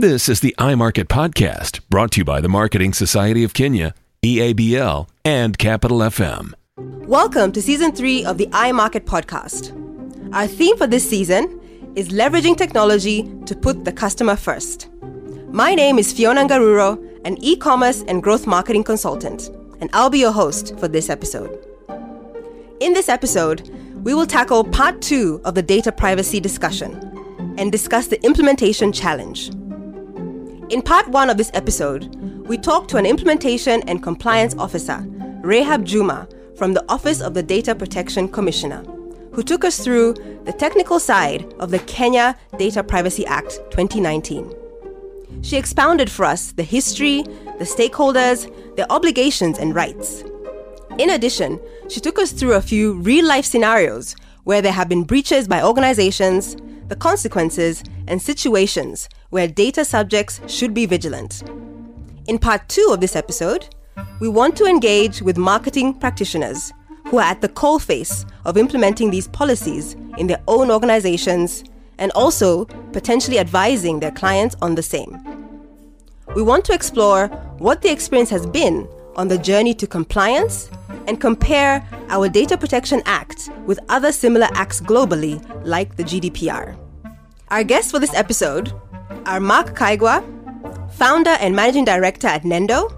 This is the iMarket Podcast, brought to you by the Marketing Society of Kenya, EABL, and Capital FM. Welcome to season three of the iMarket Podcast. Our theme for this season is leveraging technology to put the customer first. My name is Fiona Ngaruro, an e commerce and growth marketing consultant, and I'll be your host for this episode. In this episode, we will tackle part two of the data privacy discussion and discuss the implementation challenge. In part one of this episode, we talked to an implementation and compliance officer, Rahab Juma, from the Office of the Data Protection Commissioner, who took us through the technical side of the Kenya Data Privacy Act 2019. She expounded for us the history, the stakeholders, their obligations and rights. In addition, she took us through a few real life scenarios where there have been breaches by organizations, the consequences, and situations where data subjects should be vigilant. In part two of this episode, we want to engage with marketing practitioners who are at the coalface of implementing these policies in their own organizations and also potentially advising their clients on the same. We want to explore what the experience has been on the journey to compliance and compare our Data Protection Act with other similar acts globally, like the GDPR. Our guests for this episode are Mark Kaigwa, founder and managing director at Nendo,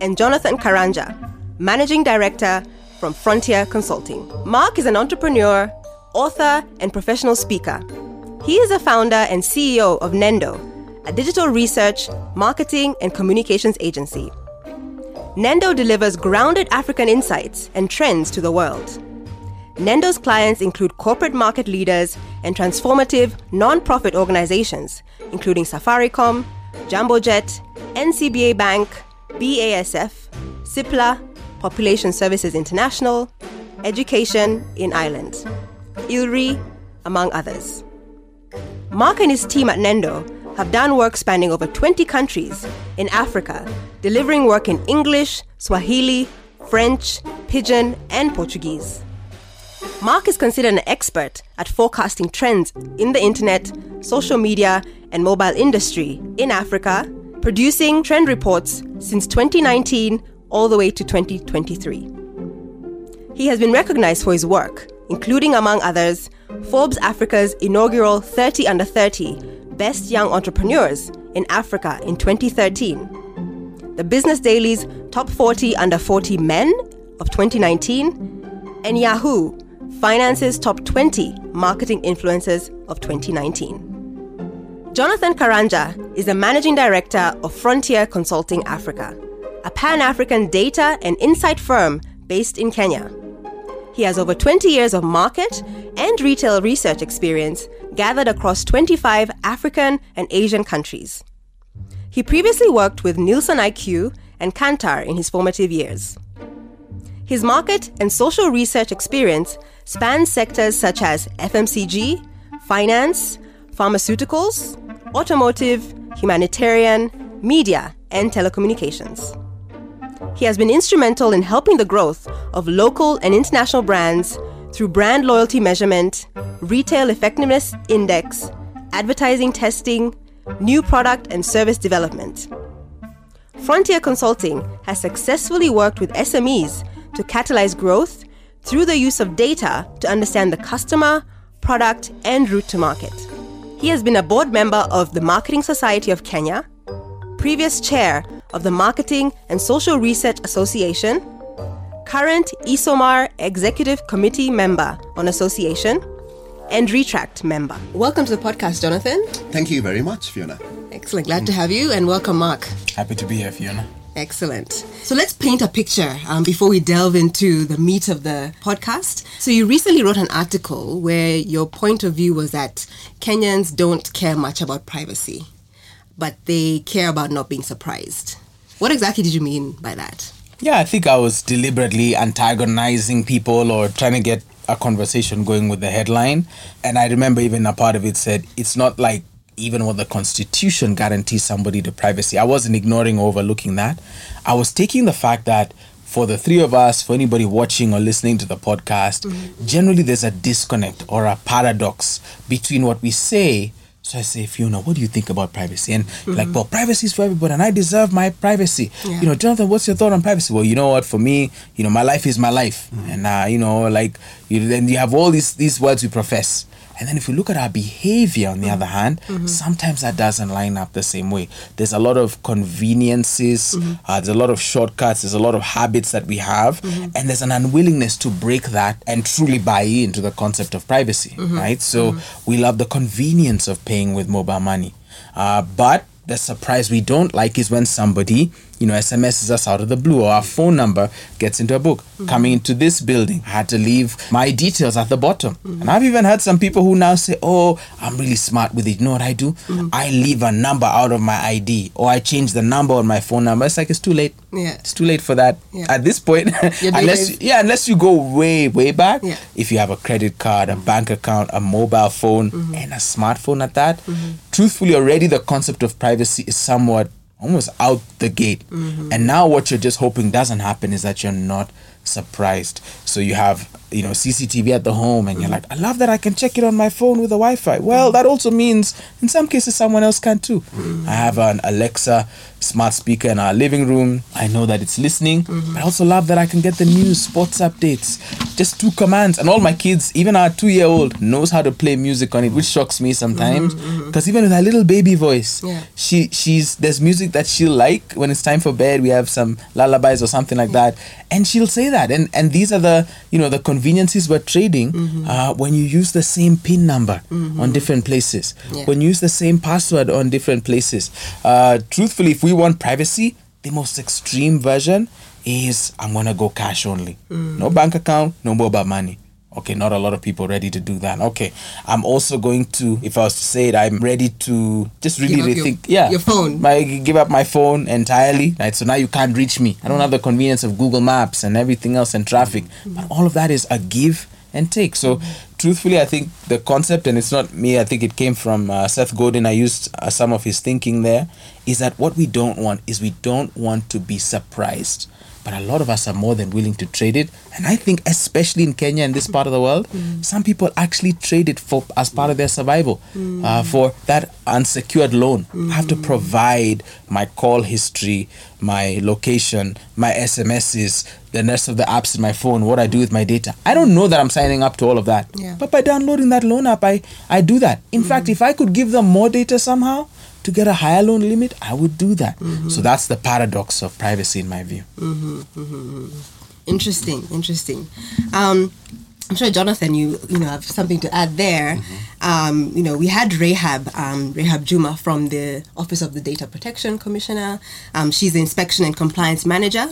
and Jonathan Karanja, managing director from Frontier Consulting. Mark is an entrepreneur, author, and professional speaker. He is a founder and CEO of Nendo, a digital research, marketing, and communications agency. Nendo delivers grounded African insights and trends to the world. Nendo's clients include corporate market leaders and transformative non-profit organizations, including Safaricom, Jambojet, NCBA Bank, BASF, CIPLA, Population Services International, Education in Ireland, ILRI, among others. Mark and his team at Nendo have done work spanning over 20 countries in Africa, delivering work in English, Swahili, French, Pidgin, and Portuguese. Mark is considered an expert at forecasting trends in the internet, social media, and mobile industry in Africa, producing trend reports since 2019 all the way to 2023. He has been recognized for his work, including, among others, Forbes Africa's inaugural 30 Under 30 Best Young Entrepreneurs in Africa in 2013, the Business Daily's Top 40 Under 40 Men of 2019, and Yahoo Finance's Top 20 Marketing Influencers of 2019. Jonathan Karanja is the Managing Director of Frontier Consulting Africa, a pan African data and insight firm based in Kenya. He has over 20 years of market and retail research experience gathered across 25 African and Asian countries. He previously worked with Nielsen IQ and Kantar in his formative years. His market and social research experience spans sectors such as FMCG, finance, pharmaceuticals, automotive, humanitarian, media, and telecommunications. He has been instrumental in helping the growth of local and international brands through brand loyalty measurement, retail effectiveness index, advertising testing, new product and service development. Frontier Consulting has successfully worked with SMEs to catalyze growth through the use of data to understand the customer, product, and route to market. He has been a board member of the Marketing Society of Kenya, previous chair of the Marketing and Social Research Association, current ESOMAR Executive Committee member on association, and Retract member. Welcome to the podcast, Jonathan. Thank you very much, Fiona. Excellent. Glad to have you, and welcome, Mark. Happy to be here, Fiona. Excellent. So let's paint a picture um, before we delve into the meat of the podcast. So you recently wrote an article where your point of view was that Kenyans don't care much about privacy, but they care about not being surprised. What exactly did you mean by that? Yeah, I think I was deliberately antagonizing people or trying to get a conversation going with the headline. And I remember even a part of it said, it's not like even what the constitution guarantees somebody the privacy. I wasn't ignoring or overlooking that. I was taking the fact that for the three of us, for anybody watching or listening to the podcast, mm-hmm. generally there's a disconnect or a paradox between what we say So I say, Fiona, what do you think about privacy? And like, well, privacy is for everybody, and I deserve my privacy. Yeah. You know, Jonathan, what's your thought on privacy? Well, you know what? For me, you know, my life is my life, and uh, you know, like, you then you have all these these words we profess. And then if you look at our behavior, on the other mm-hmm. hand, mm-hmm. sometimes that doesn't line up the same way. There's a lot of conveniences, mm-hmm. uh, there's a lot of shortcuts, there's a lot of habits that we have, and there's an unwillingness to break that and truly buy into the concept of privacy, right? So we love the convenience of paying with mobile money. Uh, but the surprise we don't like is when somebody, you know, SMSs us out of the blue or our phone number gets into a book. Mm-hmm. Coming into this building, I had to leave my details at the bottom. Mm-hmm. And I've even had some people who now say, Oh, I'm really smart with it. You know what I do? Mm-hmm. I leave a number out of my ID or I change the number on my phone number. It's like it's too late. Yeah. It's too late for that. Yeah. At this point, unless is- yeah, unless you go way, way back. Yeah. If you have a credit card, a bank account, a mobile phone, and a smartphone at that, truthfully, already the concept of privacy is somewhat almost out the gate. Mm-hmm. And now, what you're just hoping doesn't happen is that you're not surprised. So you have you know CCTV at the home, and you're like, I love that I can check it on my phone with the Wi-Fi. Well, that also means in some cases someone else can too. I have an Alexa smart speaker in our living room. I know that it's listening. But I also love that I can get the news, sports updates, just two commands. And all my kids, even our two-year-old, knows how to play music on it, which shocks me sometimes. Mm-hmm, mm-hmm. Because even with her little baby voice, Yeah. she she's there's music that she'll like when it's time for bed. We have some lullabies or something like that, and she'll say that. And and these are the you know the conveniences we're trading uh, when you use the same pin number on different places. Yeah. When you use the same password on different places. Uh, truthfully, if we want privacy, the most extreme version is I'm gonna go cash only. No bank account, no mobile money. Okay, not a lot of people ready to do that. Okay, I'm also going to, if I was to say it, I'm ready to just really up your- yeah, your phone. My give up my phone entirely. Right, so now you can't reach me. I don't have the convenience of Google Maps and everything else and traffic. But all of that is a give and take. So, truthfully, I think the concept, and it's not me. I think it came from uh, Seth Godin. I used uh, some of his thinking there. Is that what we don't want? Is we don't want to be surprised but a lot of us are more than willing to trade it. And i think especially in kenya and this part of the world some people actually trade it for as part of their survival uh, for that unsecured loan. I have to provide my call history my location my sms's the rest of the apps in my phone what i do with my data. I don't know that i'm signing up to all of that. Yeah. but by downloading that loan app i, I do that. In fact if i could give them more data somehow to get a higher loan limit i would do that so that's the paradox of privacy in my view Interesting, interesting. Um, I'm sure Jonathan, you you know have something to add there. Um, you know, we had Rahab um, Rahab Juma from the Office of the Data Protection Commissioner. Um, she's the Inspection and Compliance Manager,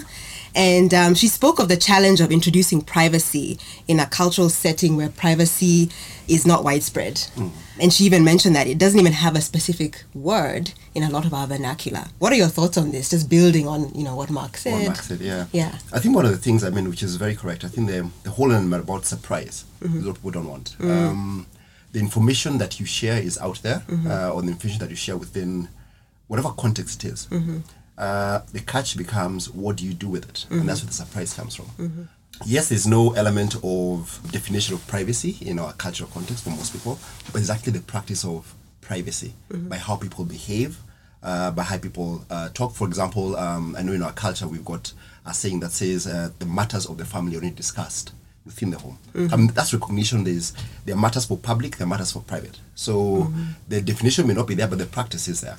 and um, she spoke of the challenge of introducing privacy in a cultural setting where privacy is not widespread. And she even mentioned that it doesn't even have a specific word in a lot of our vernacular. What are your thoughts on this? Just building on you know what Mark said. What Mark said, yeah. Yeah. I think one of the things, I mean, which is very correct, I think the, the whole element about surprise is what we don't want. Um, the information that you share is out there, uh, or the information that you share within whatever context it is. Uh, the catch becomes what do you do with it? And that's where the surprise comes from. Yes, there's no element of definition of privacy in our cultural context for most people, but it's actually the practice of privacy by how people behave, uh, by how people uh, talk. For example, um, I know in our culture we've got a saying that says uh, the matters of the family are only discussed within the home. I mean, that's recognition. There's there are matters for public, there are matters for private. So the definition may not be there, but the practice is there.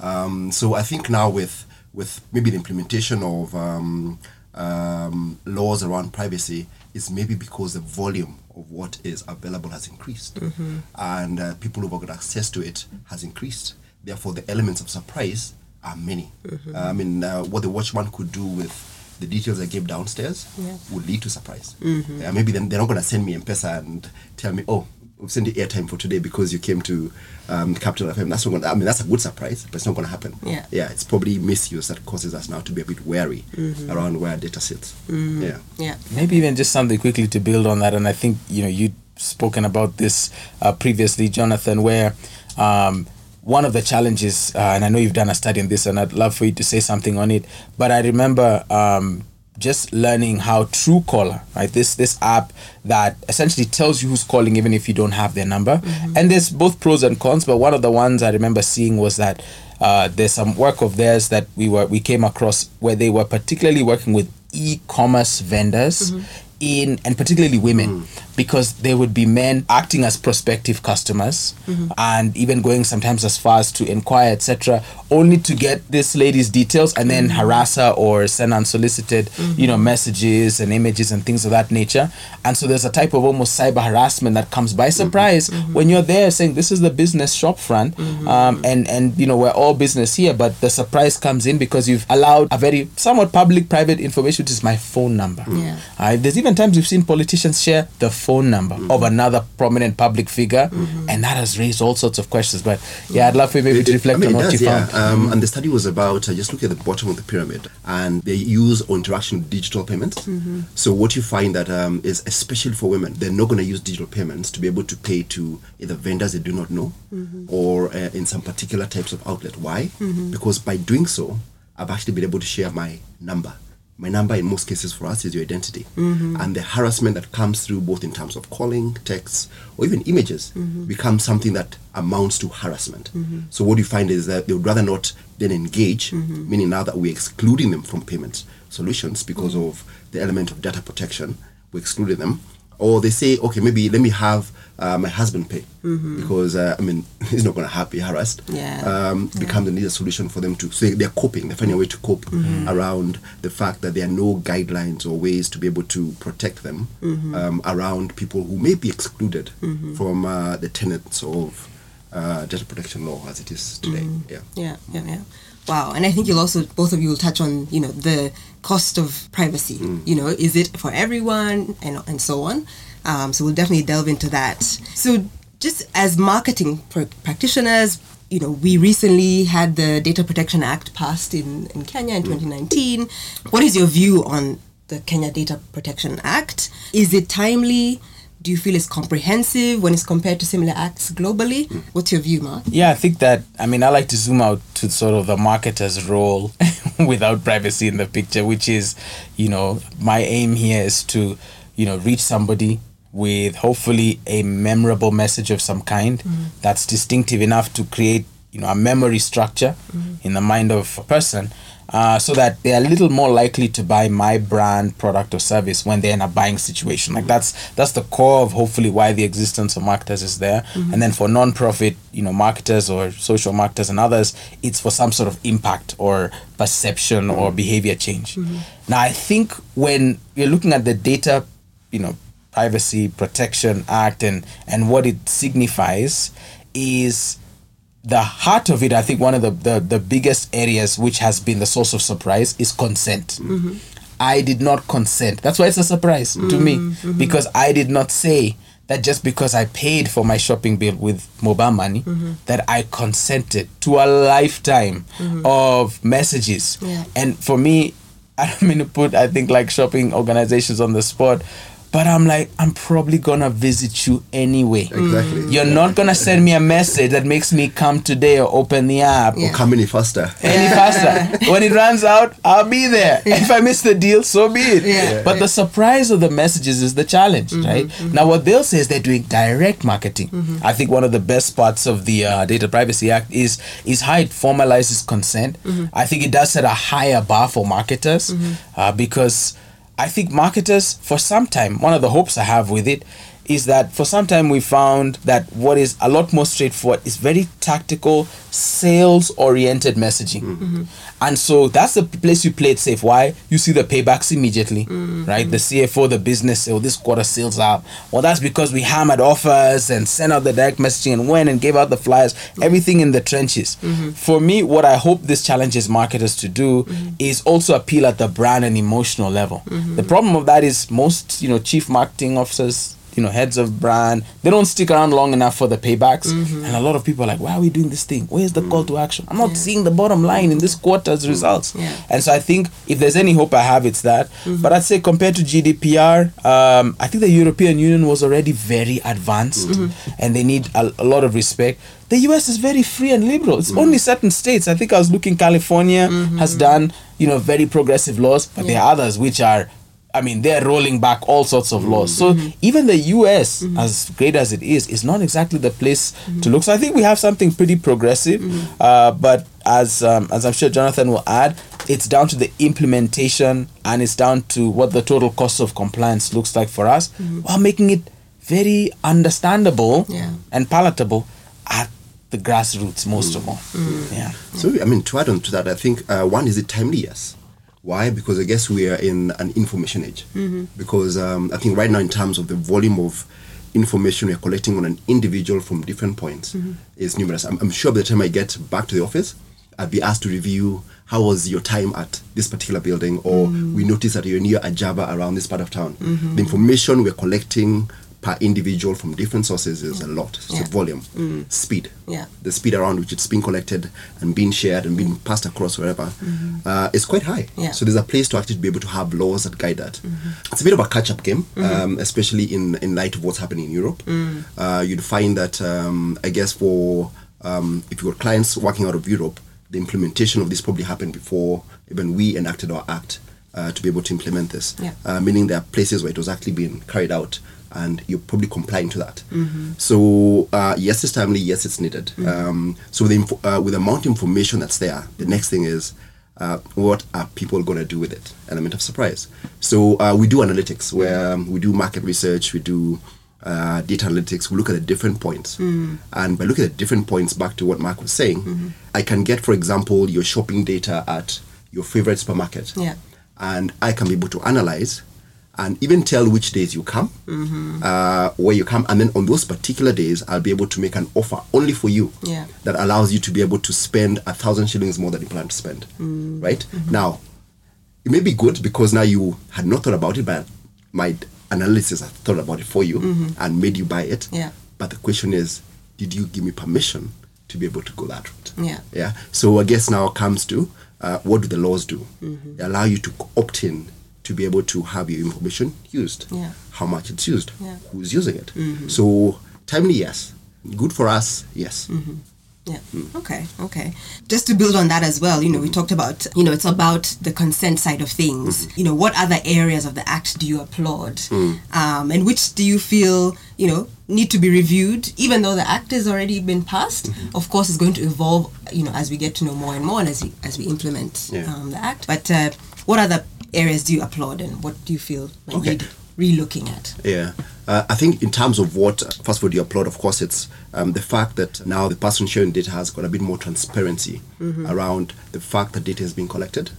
Um, so I think now with with maybe the implementation of um, um, laws around privacy is maybe because the volume of what is available has increased and uh, people who've got access to it has increased. Therefore, the elements of surprise are many. Uh, I mean, uh, what the watchman could do with the details I gave downstairs Yeah. would lead to surprise. Uh, maybe then they're not going to send me M-Pesa and tell me, oh, we've sent you airtime for today because you came to um, Capital FM. That's not gonna, I mean, that's a good surprise, but it's not going to happen. Yeah. Yeah, it's probably misuse that causes us now to be a bit wary around where our data sits. Yeah. Yeah. maybe even just something quickly to build on that and i think you know you'd spoken about this uh, previously jonathan where um, one of the challenges uh, and i know you've done a study on this and i'd love for you to say something on it but i remember um, just learning how Truecaller, right? This this app that essentially tells you who's calling even if you don't have their number. And there's both pros and cons, but one of the ones I remember seeing was that uh, there's some work of theirs that we were we came across where they were particularly working with e-commerce vendors in and particularly women because there would be men acting as prospective customers and even going sometimes as far as to inquire etc only to get this lady's details and then harass her or send unsolicited you know messages and images and things of that nature. And so there's a type of almost cyber harassment that comes by surprise when you're there saying this is the business shop front um, and and you know we're all business here but the surprise comes in because you've allowed a very somewhat public private information which is my phone number. Yeah. uh, there's even times we've seen politicians share the phone number of another prominent public figure, and that has raised all sorts of questions. But yeah, I'd love for you maybe to reflect I mean, on it what does, you yeah. found. Um, and the study was about uh, just look at the bottom of the pyramid and they use or interaction with digital payments. So what you find that um, is especially for women, they're not going to use digital payments to be able to pay to either vendors they do not know or uh, in some particular types of outlet. Why? Because by doing so, I've actually been able to share my number. My number in most cases for us is your identity. Mm-hmm. And the harassment that comes through both in terms of calling, texts, or even images mm-hmm. becomes something that amounts to harassment. Mm-hmm. So what you find is that they would rather not then engage, meaning now that we're excluding them from payment solutions because of the element of data protection, we're excluding them. Or they say, okay, maybe let me have uh, my husband pay because uh, I mean he's not going to be harassed. Yeah. Um, become the needed solution for them to. So they're coping. They're finding a way to cope around the fact that there are no guidelines or ways to be able to protect them um, around people who may be excluded from uh, the tenets of uh, data protection law as it is today. Yeah. Yeah, yeah, yeah. Wow. And I think you'll also, both of you will touch on, you know, the cost of privacy. You know, is it for everyone and, and so on? Um, so we'll definitely delve into that. So just as marketing pr- practitioners, you know, we recently had the Data Protection Act passed in, in Kenya in 2019. What is your view on the Kenya Data Protection Act? Is it timely? Do you feel it's comprehensive when it's compared to similar acts globally? What's your view, Mark? Yeah, I think that I mean I like to zoom out to sort of the marketer's role without privacy in the picture, which is, you know, my aim here is to, you know, reach somebody with hopefully a memorable message of some kind mm-hmm. that's distinctive enough to create, you know, a memory structure mm-hmm. in the mind of a person. Uh, so that they're a little more likely to buy my brand product or service when they're in a buying situation. Like that's that's the core of hopefully why the existence of marketers is there. Mm-hmm. And then for non-profit you know marketers or social marketers and others it's for some sort of impact or perception or behavior change. Now i think when you're looking at the data you know privacy protection act and and what it signifies is the heart of it, I think one of the, the, the biggest areas which has been the source of surprise is consent. Mm-hmm. I did not consent. That's why it's a surprise to me mm-hmm. because I did not say that just because I paid for my shopping bill with mobile money mm-hmm. that I consented to a lifetime of messages. Yeah. And for me, I don't mean to put I think like shopping organizations on the spot, but I'm like I'm probably gonna visit you anyway. Exactly. Mm. You're not gonna send me a message that makes me come today or open the app Yeah. Or come any faster. any faster. When it runs out, I'll be there. If I miss the deal, so be it. Yeah. But the surprise of the messages is the challenge, mm-hmm. right? Mm-hmm. Now, what they'll say is they're doing direct marketing. Mm-hmm. I think one of the best parts of the uh, Data Privacy Act is is how it formalizes consent. I think it does set a higher bar for marketers uh, because I think marketers, for some time, one of the hopes I have with it is that for some time we found that what is a lot more straightforward is very tactical, sales oriented messaging. Mm-hmm. Mm-hmm. And so that's the place you play it safe. Why? You see the paybacks immediately, mm-hmm. right? The CFO, the business, say, oh, this quarter sales up. Well, that's because we hammered offers and sent out the direct messaging and went and gave out the flyers, everything in the trenches. For me, what I hope this challenges marketers to do is also appeal at the brand and emotional level. The problem of that is most, you know, chief marketing officers you know heads of brand. They don't stick around long enough for the paybacks. Mm-hmm. and a lot of people are like why are we doing this thing? Where's the call to action? I'm not seeing the bottom line in this quarter's results. Mm-hmm. Yeah. Mm-hmm. and so i think if there's any hope i have it's that. But i'd say compared to gdpr um, i think the european union was already very advanced Mm-hmm. and they need a, a lot of respect. The us is very free and liberal. It's only certain states. I think i was looking california has done you know very progressive laws but there are others which are I mean, they're rolling back all sorts of laws. So even the US, as great as it is, is not exactly the place to look. So I think we have something pretty progressive. Uh, but as um, as I'm sure Jonathan will add, it's down to the implementation and it's down to what the total cost of compliance looks like for us, while making it very understandable Yeah. and palatable at the grassroots most of all. Yeah. So, I mean, to add on to that, I think uh, one is it timely, yes. Why? Because I guess we are in an information age. Mm-hmm. Because um, I think right now, in terms of the volume of information we're collecting on an individual from different points, mm-hmm. is numerous. I'm, I'm sure by the time I get back to the office, I'll be asked to review how was your time at this particular building, or mm. we noticed that you're near a Java around this part of town. Mm-hmm. The information we're collecting per individual from different sources is a lot. So Yeah. volume, speed, Yeah. the speed around which it's being collected and being shared and being passed across wherever uh, is quite high. Yeah. So there's a place to actually be able to have laws that guide that. It's a bit of a catch-up game, um, especially in in light of what's happening in Europe. Uh, you'd find that um, I guess for um, if you've got clients working out of Europe, the implementation of this probably happened before even we enacted our act uh, to be able to implement this. Yeah. Uh, meaning there are places where it was actually being carried out and you're probably complying to that. So uh, yes, it's timely. Yes, it's needed. Um, so with the, info- uh, with the amount of information that's there, the next thing is uh, what are people going to do with it? Element of surprise. So uh, we do analytics where um, we do market research, we do uh, data analytics. We look at the different points, and by looking at different points, back to what Mark was saying, I can get, for example, your shopping data at your favorite supermarket Yeah. and I can be able to analyze and even tell which days you come, uh, where you come, and then on those particular days, I'll be able to make an offer only for you Yeah. that allows you to be able to spend a thousand shillings more than you plan to spend. Right now, it may be good because now you had not thought about it, but my analysis had thought about it for you and made you buy it. Yeah. But the question is, did you give me permission to be able to go that route? Yeah. Yeah. So I guess now comes to uh, what do the laws do? Mm-hmm. They allow you to opt in to be able to have your information used. Yeah. How much it's used. Yeah. Who's using it. Mhm. So timely, yes. Good for us, yes. Yeah. Okay. Okay. Just to build on that as well, you know, we talked about, you know, it's about the consent side of things. You know, what other areas of the act do you applaud, um, and which do you feel, you know, need to be reviewed, even though the act has already been passed. Of course, it's going to evolve, you know, as we get to know more and more, and as we as we implement Yeah. um, the act. But uh, what other areas do you applaud, and what do you feel might Okay. re-looking at? Yeah. Uh, I think in terms of what, first of all, you applaud, of course, it's um, the fact that now the person sharing data has got a bit more transparency around the fact that data is being collected.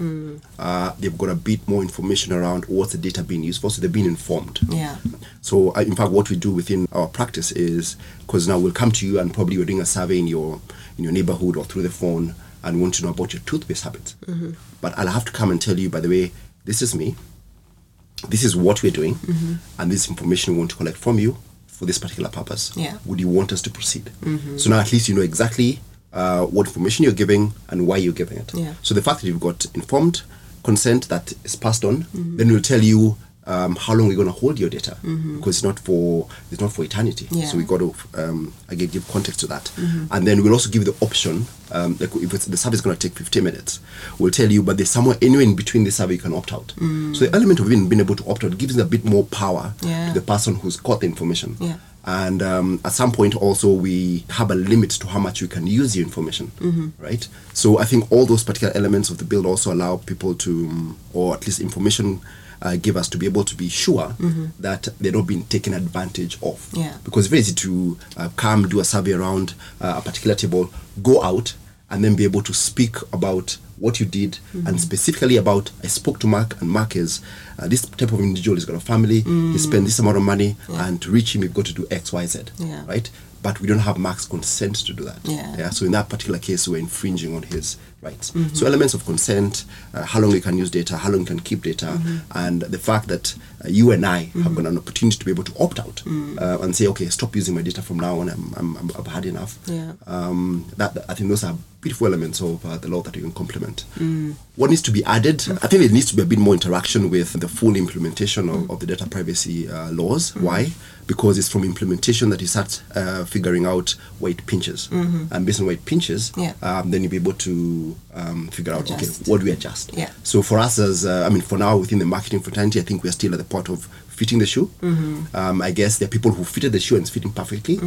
Uh, they've got a bit more information around what's the data being used for, so they've been informed. Yeah. So, uh, in fact, what we do within our practice is because now we'll come to you and probably we're doing a survey in your in your neighborhood or through the phone and want to know about your toothpaste habits. But I'll have to come and tell you, by the way, this is me. This is what we're doing, mm-hmm. and this information we want to collect from you for this particular purpose. Yeah. Would you want us to proceed? Mm-hmm. So now at least you know exactly uh, what information you're giving and why you're giving it. Yeah. So the fact that you've got informed consent that is passed on, mm-hmm. then we'll tell you um, how long we're going to hold your data because it's not for it's not for eternity. Yeah. So we got to um, again give context to that, and then we'll also give you the option. Um, like if it's, the survey is going to take 15 minutes, we'll tell you, but there's somewhere anywhere in between the survey you can opt out. So the element of even being able to opt out gives a bit more power Yeah. to the person who's got the information. Yeah. And um, at some point, also, we have a limit to how much we can use your information, right? So I think all those particular elements of the bill also allow people to, or at least information uh, give us to be able to be sure that they're not being taken advantage of. Yeah. Because it's very easy to uh, come do a survey around uh, a particular table, go out, and then be able to speak about what you did and specifically about I spoke to Mark and Mark is uh, this type of individual has got a family he spent this amount of money and to reach him you've got to do X Y Z Yeah. right but we don't have Mark's consent to do that. Yeah. Yeah. So in that particular case, we're infringing on his rights. So elements of consent, uh, how long you can use data, how long you can keep data, and the fact that you and I have got an opportunity to be able to opt out uh, and say, okay, stop using my data from now on. I'm, I'm, I'm I've had enough. Yeah. Um, that I think those are beautiful elements of uh, the law that you can complement. What needs to be added? I think there needs to be a bit more interaction with the full implementation of, of the data privacy uh, laws. Why? Because it's from implementation that you start uh, figuring out where it pinches, and based on where it pinches, Yeah. um, then you'll be able to um, figure out Adjust. okay, what do we adjust? Yeah. So for us as uh, I mean, for now within the marketing fraternity, I think we're still at the point of fitting the shoe. Um, I guess there are people who fitted the shoe and it's fitting perfectly.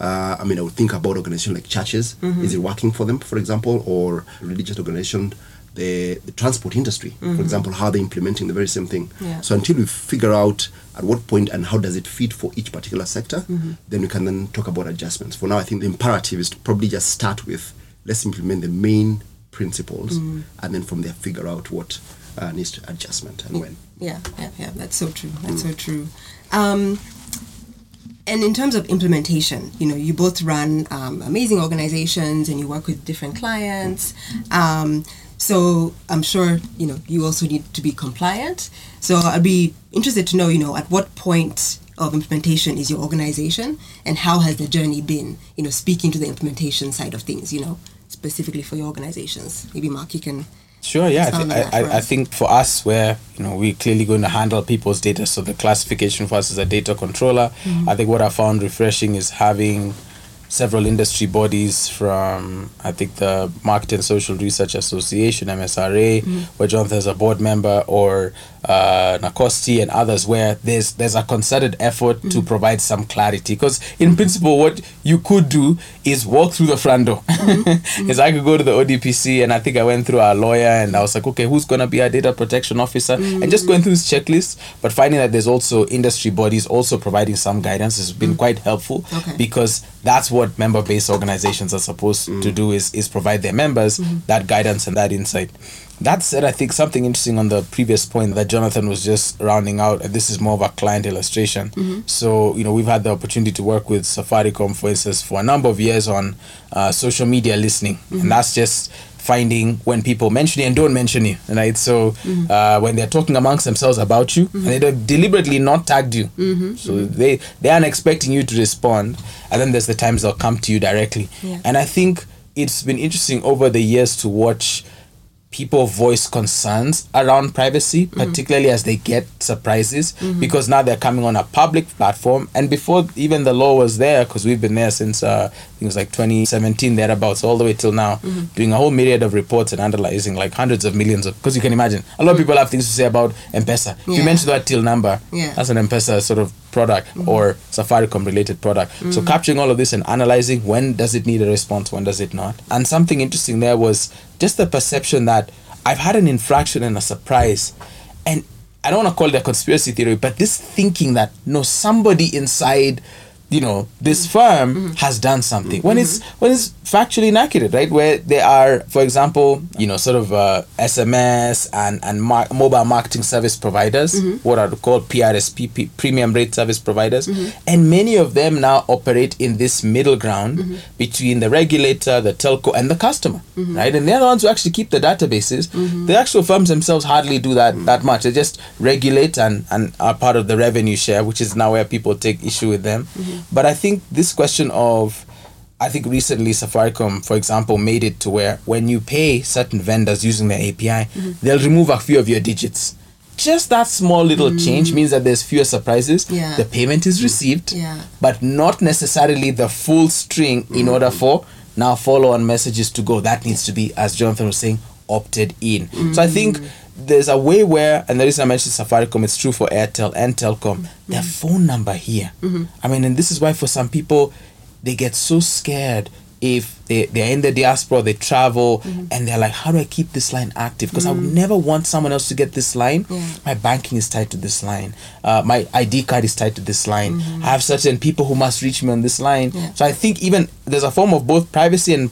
Uh, I mean, I would think about organizations like churches. Is it working for them, for example, or religious organization? The, the transport industry, for example, how they're implementing the very same thing. Yeah. So until we figure out at what point and how does it fit for each particular sector, then we can then talk about adjustments. For now, I think the imperative is to probably just start with let's implement the main principles and then from there figure out what uh, needs to adjustment and when. Yeah, yeah, yeah. That's so true. That's so true. Um, and in terms of implementation, you know, you both run um, amazing organizations and you work with different clients. Um, so I'm sure you know you also need to be compliant. So I'd be interested to know, you know, at what point of implementation is your organization, and how has the journey been? You know, speaking to the implementation side of things, you know, specifically for your organizations. Maybe Mark, you can. Sure, yeah. I, Sound thi- like that I, I, I think for us, where you know we're clearly going to handle people's data, so the classification for us is a data controller. Mm-hmm. I think what I found refreshing is having several industry bodies from I think the Market and Social Research Association (MSRA), Mm-hmm. where Jonathan is a board member, or uh, NACOSTI and others, where there's there's a concerted effort to Mm-hmm. provide some clarity. Because in principle, what you could do is walk through the front door. Mm-hmm. is I could go to the ODPC and I think I went through our lawyer and I was like, okay, who's gonna be our data protection officer? And just going through this checklist, but finding that there's also industry bodies also providing some guidance has been quite helpful Okay. because that's what member-based organizations are supposed to do is is provide their members that guidance and that insight. That said, I think something interesting on the previous point that Jonathan was just rounding out, and this is more of a client illustration. Mm-hmm. So, you know, we've had the opportunity to work with Safaricom, for instance, for a number of years on uh, social media listening, and mm-hmm. that's just finding when people mention you and don't mention you, right? So mm-hmm. uh, when they're talking amongst themselves about you, and they have deliberately not tagged you, so they they aren't expecting you to respond, and then there's the times they'll come to you directly, Yeah. and I think it's been interesting over the years to watch people voice concerns around privacy, mm-hmm. particularly as they get surprises, mm-hmm. because now they're coming on a public platform. And before even the law was there, because we've been there since uh, I think it was like 2017 thereabouts, all the way till now, mm-hmm. doing a whole myriad of reports and analyzing like hundreds of millions of. Because you can imagine, a lot of mm. people have things to say about M-Pesa. If Yeah. you mention that till number, Yeah. that's an M-Pesa sort of product mm-hmm. or Safaricom related product. So mm-hmm. capturing all of this and analyzing when does it need a response, when does it not. And something interesting there was just the perception that I've had an infraction and a surprise. And I don't want to call it a conspiracy theory, but this thinking that no, somebody inside, you know, this firm mm-hmm. has done something. When it's mm-hmm. when it's factually inaccurate, right? Where there are, for example, you know, sort of uh, SMS and and mar- mobile marketing service providers, mm-hmm. what are called PRSP, P- premium rate service providers, and many of them now operate in this middle ground between the regulator, the telco, and the customer, right? And they're the ones who actually keep the databases. The actual firms themselves hardly do that that much. They just regulate and and are part of the revenue share, which is now where people take issue with them. But I think this question of I think recently Safaricom, for example, made it to where when you pay certain vendors using their API, mm-hmm. they'll remove a few of your digits. Just that small little mm. change means that there's fewer surprises. Yeah. The payment is received, Yeah. but not necessarily the full string in mm. order for now follow on messages to go. That needs to be, as Jonathan was saying, opted in. So I think mm. There's a way where, and the reason I mentioned Safaricom, it's true for Airtel and Telkom, their mm-hmm. phone number here. Mm-hmm. I mean, and this is why for some people, they get so scared if they, they're in the diaspora, they travel, mm-hmm. and they're like, how do I keep this line active? Because I would never want someone else to get this line. Yeah. My banking is tied to this line. Uh, my ID card is tied to this line. I have certain people who must reach me on this line. Yeah. So I think even there's a form of both privacy and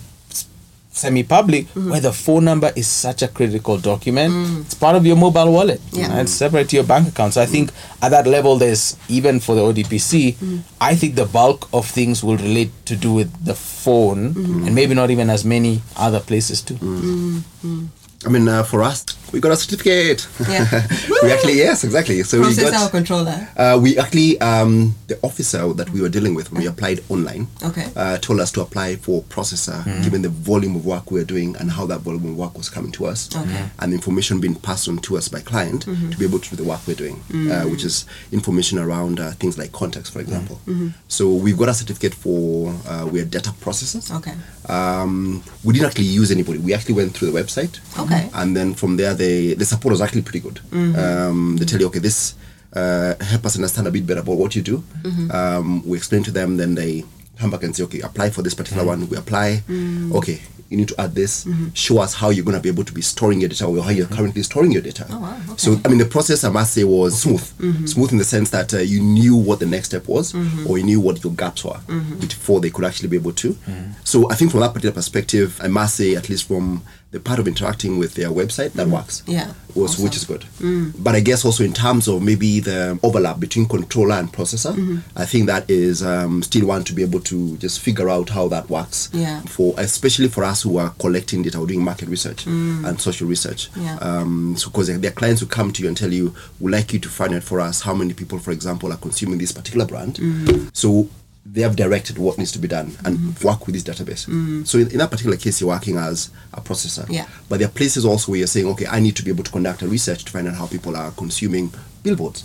semi-public mm-hmm. where the phone number is such a critical document mm. it's part of your mobile wallet Yeah. and it's separate to your bank account. So i think at that level there's even for the odpc mm. i think the bulk of things will relate to do with the phone mm-hmm. and maybe not even as many other places too. Mm-hmm. I mean, uh, for us, we got a certificate. Yeah. we actually, yes, exactly. So we got. or controller? Uh, we actually, um, the officer that we were dealing with when we applied online, Okay. uh, told us to apply for processor, given the volume of work we were doing and how that volume of work was coming to us, Okay. and the information being passed on to us by client to be able to do the work we're doing, uh, which is information around uh, things like context, for example. So we've got a certificate for uh, we are data processors. Okay. Um, we didn't actually use anybody. We actually went through the website. Okay. And then from there, they, the support was actually pretty good. Um, they tell you, okay, this uh, help us understand a bit better about what you do. Um, we explain to them, then they come back and say, okay, apply for this particular one. We apply. Okay, you need to add this. Mm-hmm. Show us how you're going to be able to be storing your data or how you're mm-hmm. currently storing your data. Oh, wow, okay. So, I mean, the process, I must say, was smooth. Mm-hmm. Smooth in the sense that uh, you knew what the next step was or you knew what your gaps were before they could actually be able to. So, I think from that particular perspective, I must say, at least from the part of interacting with their website, that works. Yeah, Was, awesome. Which is good. Mm. But I guess also in terms of maybe the overlap between controller and processor, I think that is um, still one to be able to just figure out how that works. Yeah. For especially for us who are collecting data, or doing market research mm. and social research. Yeah. Um, so because there are clients who come to you and tell you, "We'd like you to find out for us how many people, for example, are consuming this particular brand." Mm-hmm. So they have directed what needs to be done and mm-hmm. work with this database. Mm-hmm. So in, in that particular case, you're working as a processor. Yeah. But there are places also where you're saying, okay, I need to be able to conduct a research to find out how people are consuming billboards.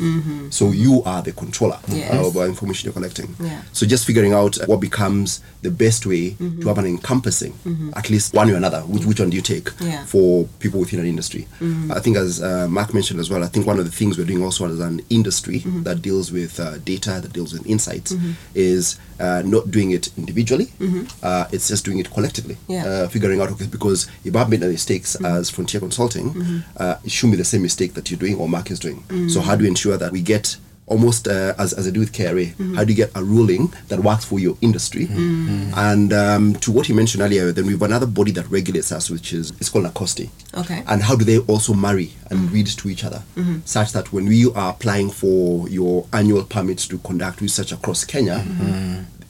So you are the controller Yes. of uh, information you're collecting. Yeah. So just figuring out what becomes the best way to have an encompassing, at least one or another. Which, which one do you take Yeah. for people within an industry? I think, as uh, Mark mentioned as well, I think one of the things we're doing also as an industry that deals with uh, data, that deals with insights, is uh, not doing it individually. Uh, it's just doing it collectively. Yeah. Uh, figuring out okay, because if I've made mistakes as Frontier Consulting, uh, it shouldn't be the same mistake that you're doing or Mark is doing. So how do we ensure that we get almost uh, as, as I do with KRA, mm-hmm. how do you get a ruling that works for your industry? Mm-hmm. Mm-hmm. And um, to what you mentioned earlier, then we have another body that regulates us, which is it's called NACOSTI. Okay. And how do they also marry and read to each other, such that when we are applying for your annual permits to conduct research across Kenya,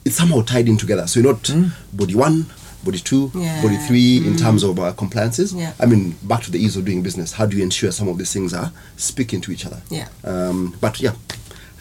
it's somehow tied in together. So you're not body one, body two, Yeah. body three in terms of uh, compliances. Yeah. I mean, back to the ease of doing business. How do you ensure some of these things are speaking to each other? Yeah. Um, but yeah,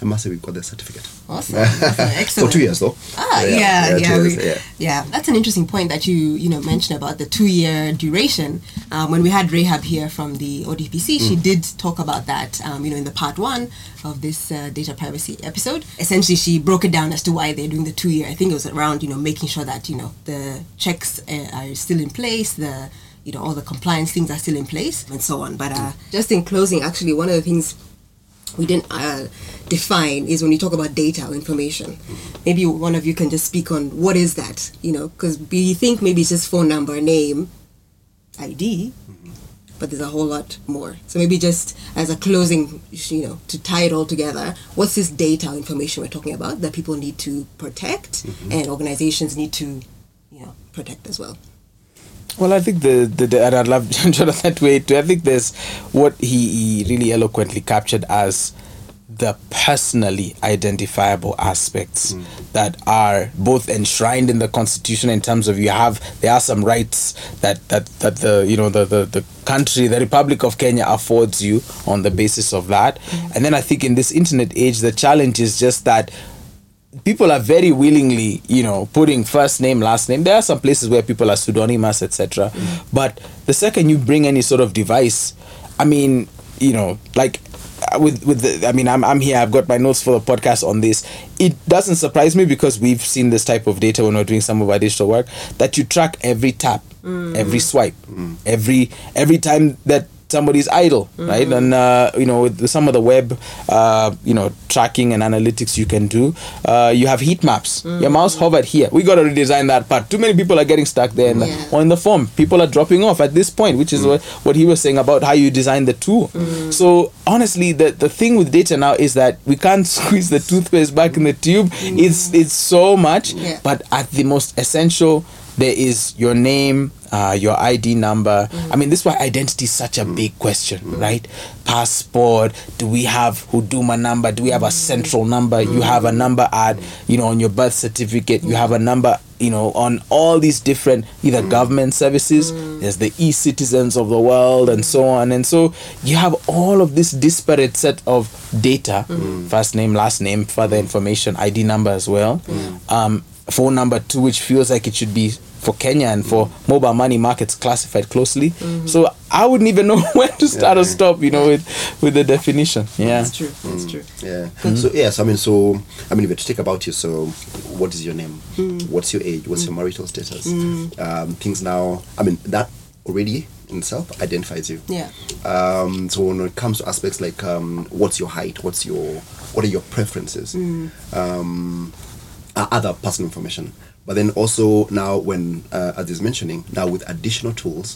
I must say we've got the certificate. Awesome. awesome. Excellent. For two years though. Ah, yeah, yeah, two we- years, yeah. yeah. That's an interesting point that you you know mentioned about the two-year duration. Um, when we had Rahab here from the ODPC, she did talk about that. Um, you know, in the part one of this uh, data privacy episode, essentially she broke it down as to why they're doing the two-year. I think it was around you know making sure that you know the checks uh, are still in place. The you know all the compliance things are still in place and so on. But uh, just in closing, actually, one of the things we didn't uh, define is when you talk about data or information. Maybe one of you can just speak on what is that, you know, because we think maybe it's just phone number, name, ID, but there's a whole lot more. So maybe just as a closing, you know, to tie it all together, what's this data or information we're talking about that people need to protect and organizations need to, you know, protect as well? Well, I think the, the, the and I'd love Jonathan to wait too. I think there's what he, he really eloquently captured as the personally identifiable aspects hmm. that are both enshrined in the constitution in terms of you have there are some rights that that, that the you know the, the the country the republic of kenya affords you on the basis of that. Hmm. And then i think in this internet age the challenge is just that people are very willingly, you know, putting first name, last name. There are some places where people are pseudonymous, etc. Mm. But the second you bring any sort of device, I mean, you know, like uh, with with the, I mean, I'm I'm here. I've got my notes for the podcast on this. It doesn't surprise me because we've seen this type of data when we're doing some of our digital work that you track every tap, mm. every mm. swipe, every every time that somebody's idle right? And uh, you know with some of the web uh, you know tracking and analytics you can do uh, you have heat maps. Your mouse hovered here. We got to redesign that part. Too many people are getting stuck there in the, Yeah. or in the form. People are dropping off at this point which is what, what he was saying about how you design the tool. So honestly the, the thing with data now is that we can't squeeze the toothpaste back in the tube. It's it's so much Yeah. but at the most essential there is your name uh, your ID number. I mean, this is why identity is such a mm. big question, mm. right? Passport. Do we have Huduma number? Do we have a central number? You mm. have a number at, you know, on your birth certificate. You have a number, you know, on all these different either government services. There's the e-citizens of the world and so on. And so you have all of this disparate set of data, first name, last name, further information, ID number as well. Um, phone number too, which feels like it should be for Kenya and for mobile money markets classified closely. So I wouldn't even know where to start or stop, you know, with with the definition. Yeah. That's true. That's true. Yeah. So yes, I mean, so I mean, if you to take about you, so what is your name? Mm. What's your age? What's your marital status? Um, things now. I mean, that already in itself identifies you. Yeah. Um, so when it comes to aspects like um, what's your height, what's your what are your preferences, um, uh, other personal information. But then also now, when uh, as is mentioning, now with additional tools,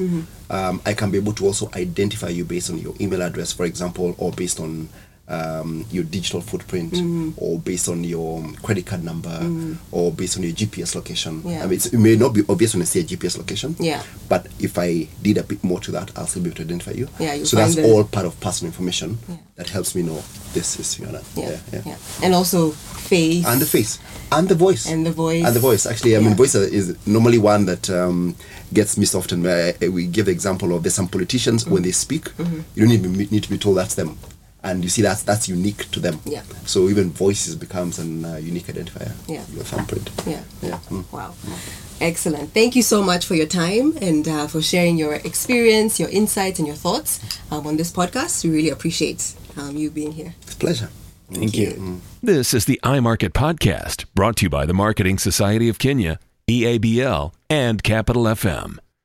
um, I can be able to also identify you based on your email address, for example, or based on um, your digital footprint, or based on your credit card number, or based on your GPS location. Yeah. I mean, it may not be obvious when I say GPS location. Yeah. But if I did a bit more to that, I'll still be able to identify you. Yeah, so that's the- all part of personal information Yeah. that helps me know this is Fiona. Yeah. Yeah. And also face. And the face. And the voice. And the voice. And the voice. Actually, I mean, voice is normally one that um, gets missed often. Uh, we give the example of there's some politicians, when they speak, Mm-hmm. you don't even need to be told that's them. And you see that's that's unique to them. Yeah. So even voices becomes an uh, unique identifier. Yeah. Your thumbprint. Yeah. Yeah. Mm. Wow. Excellent. Thank you so much for your time and uh, for sharing your experience, your insights, and your thoughts um, on this podcast. We really appreciate um, you being here. It's a pleasure. Thank you. This is the iMarket Podcast, brought to you by the Marketing Society of Kenya, EABL, and Capital FM.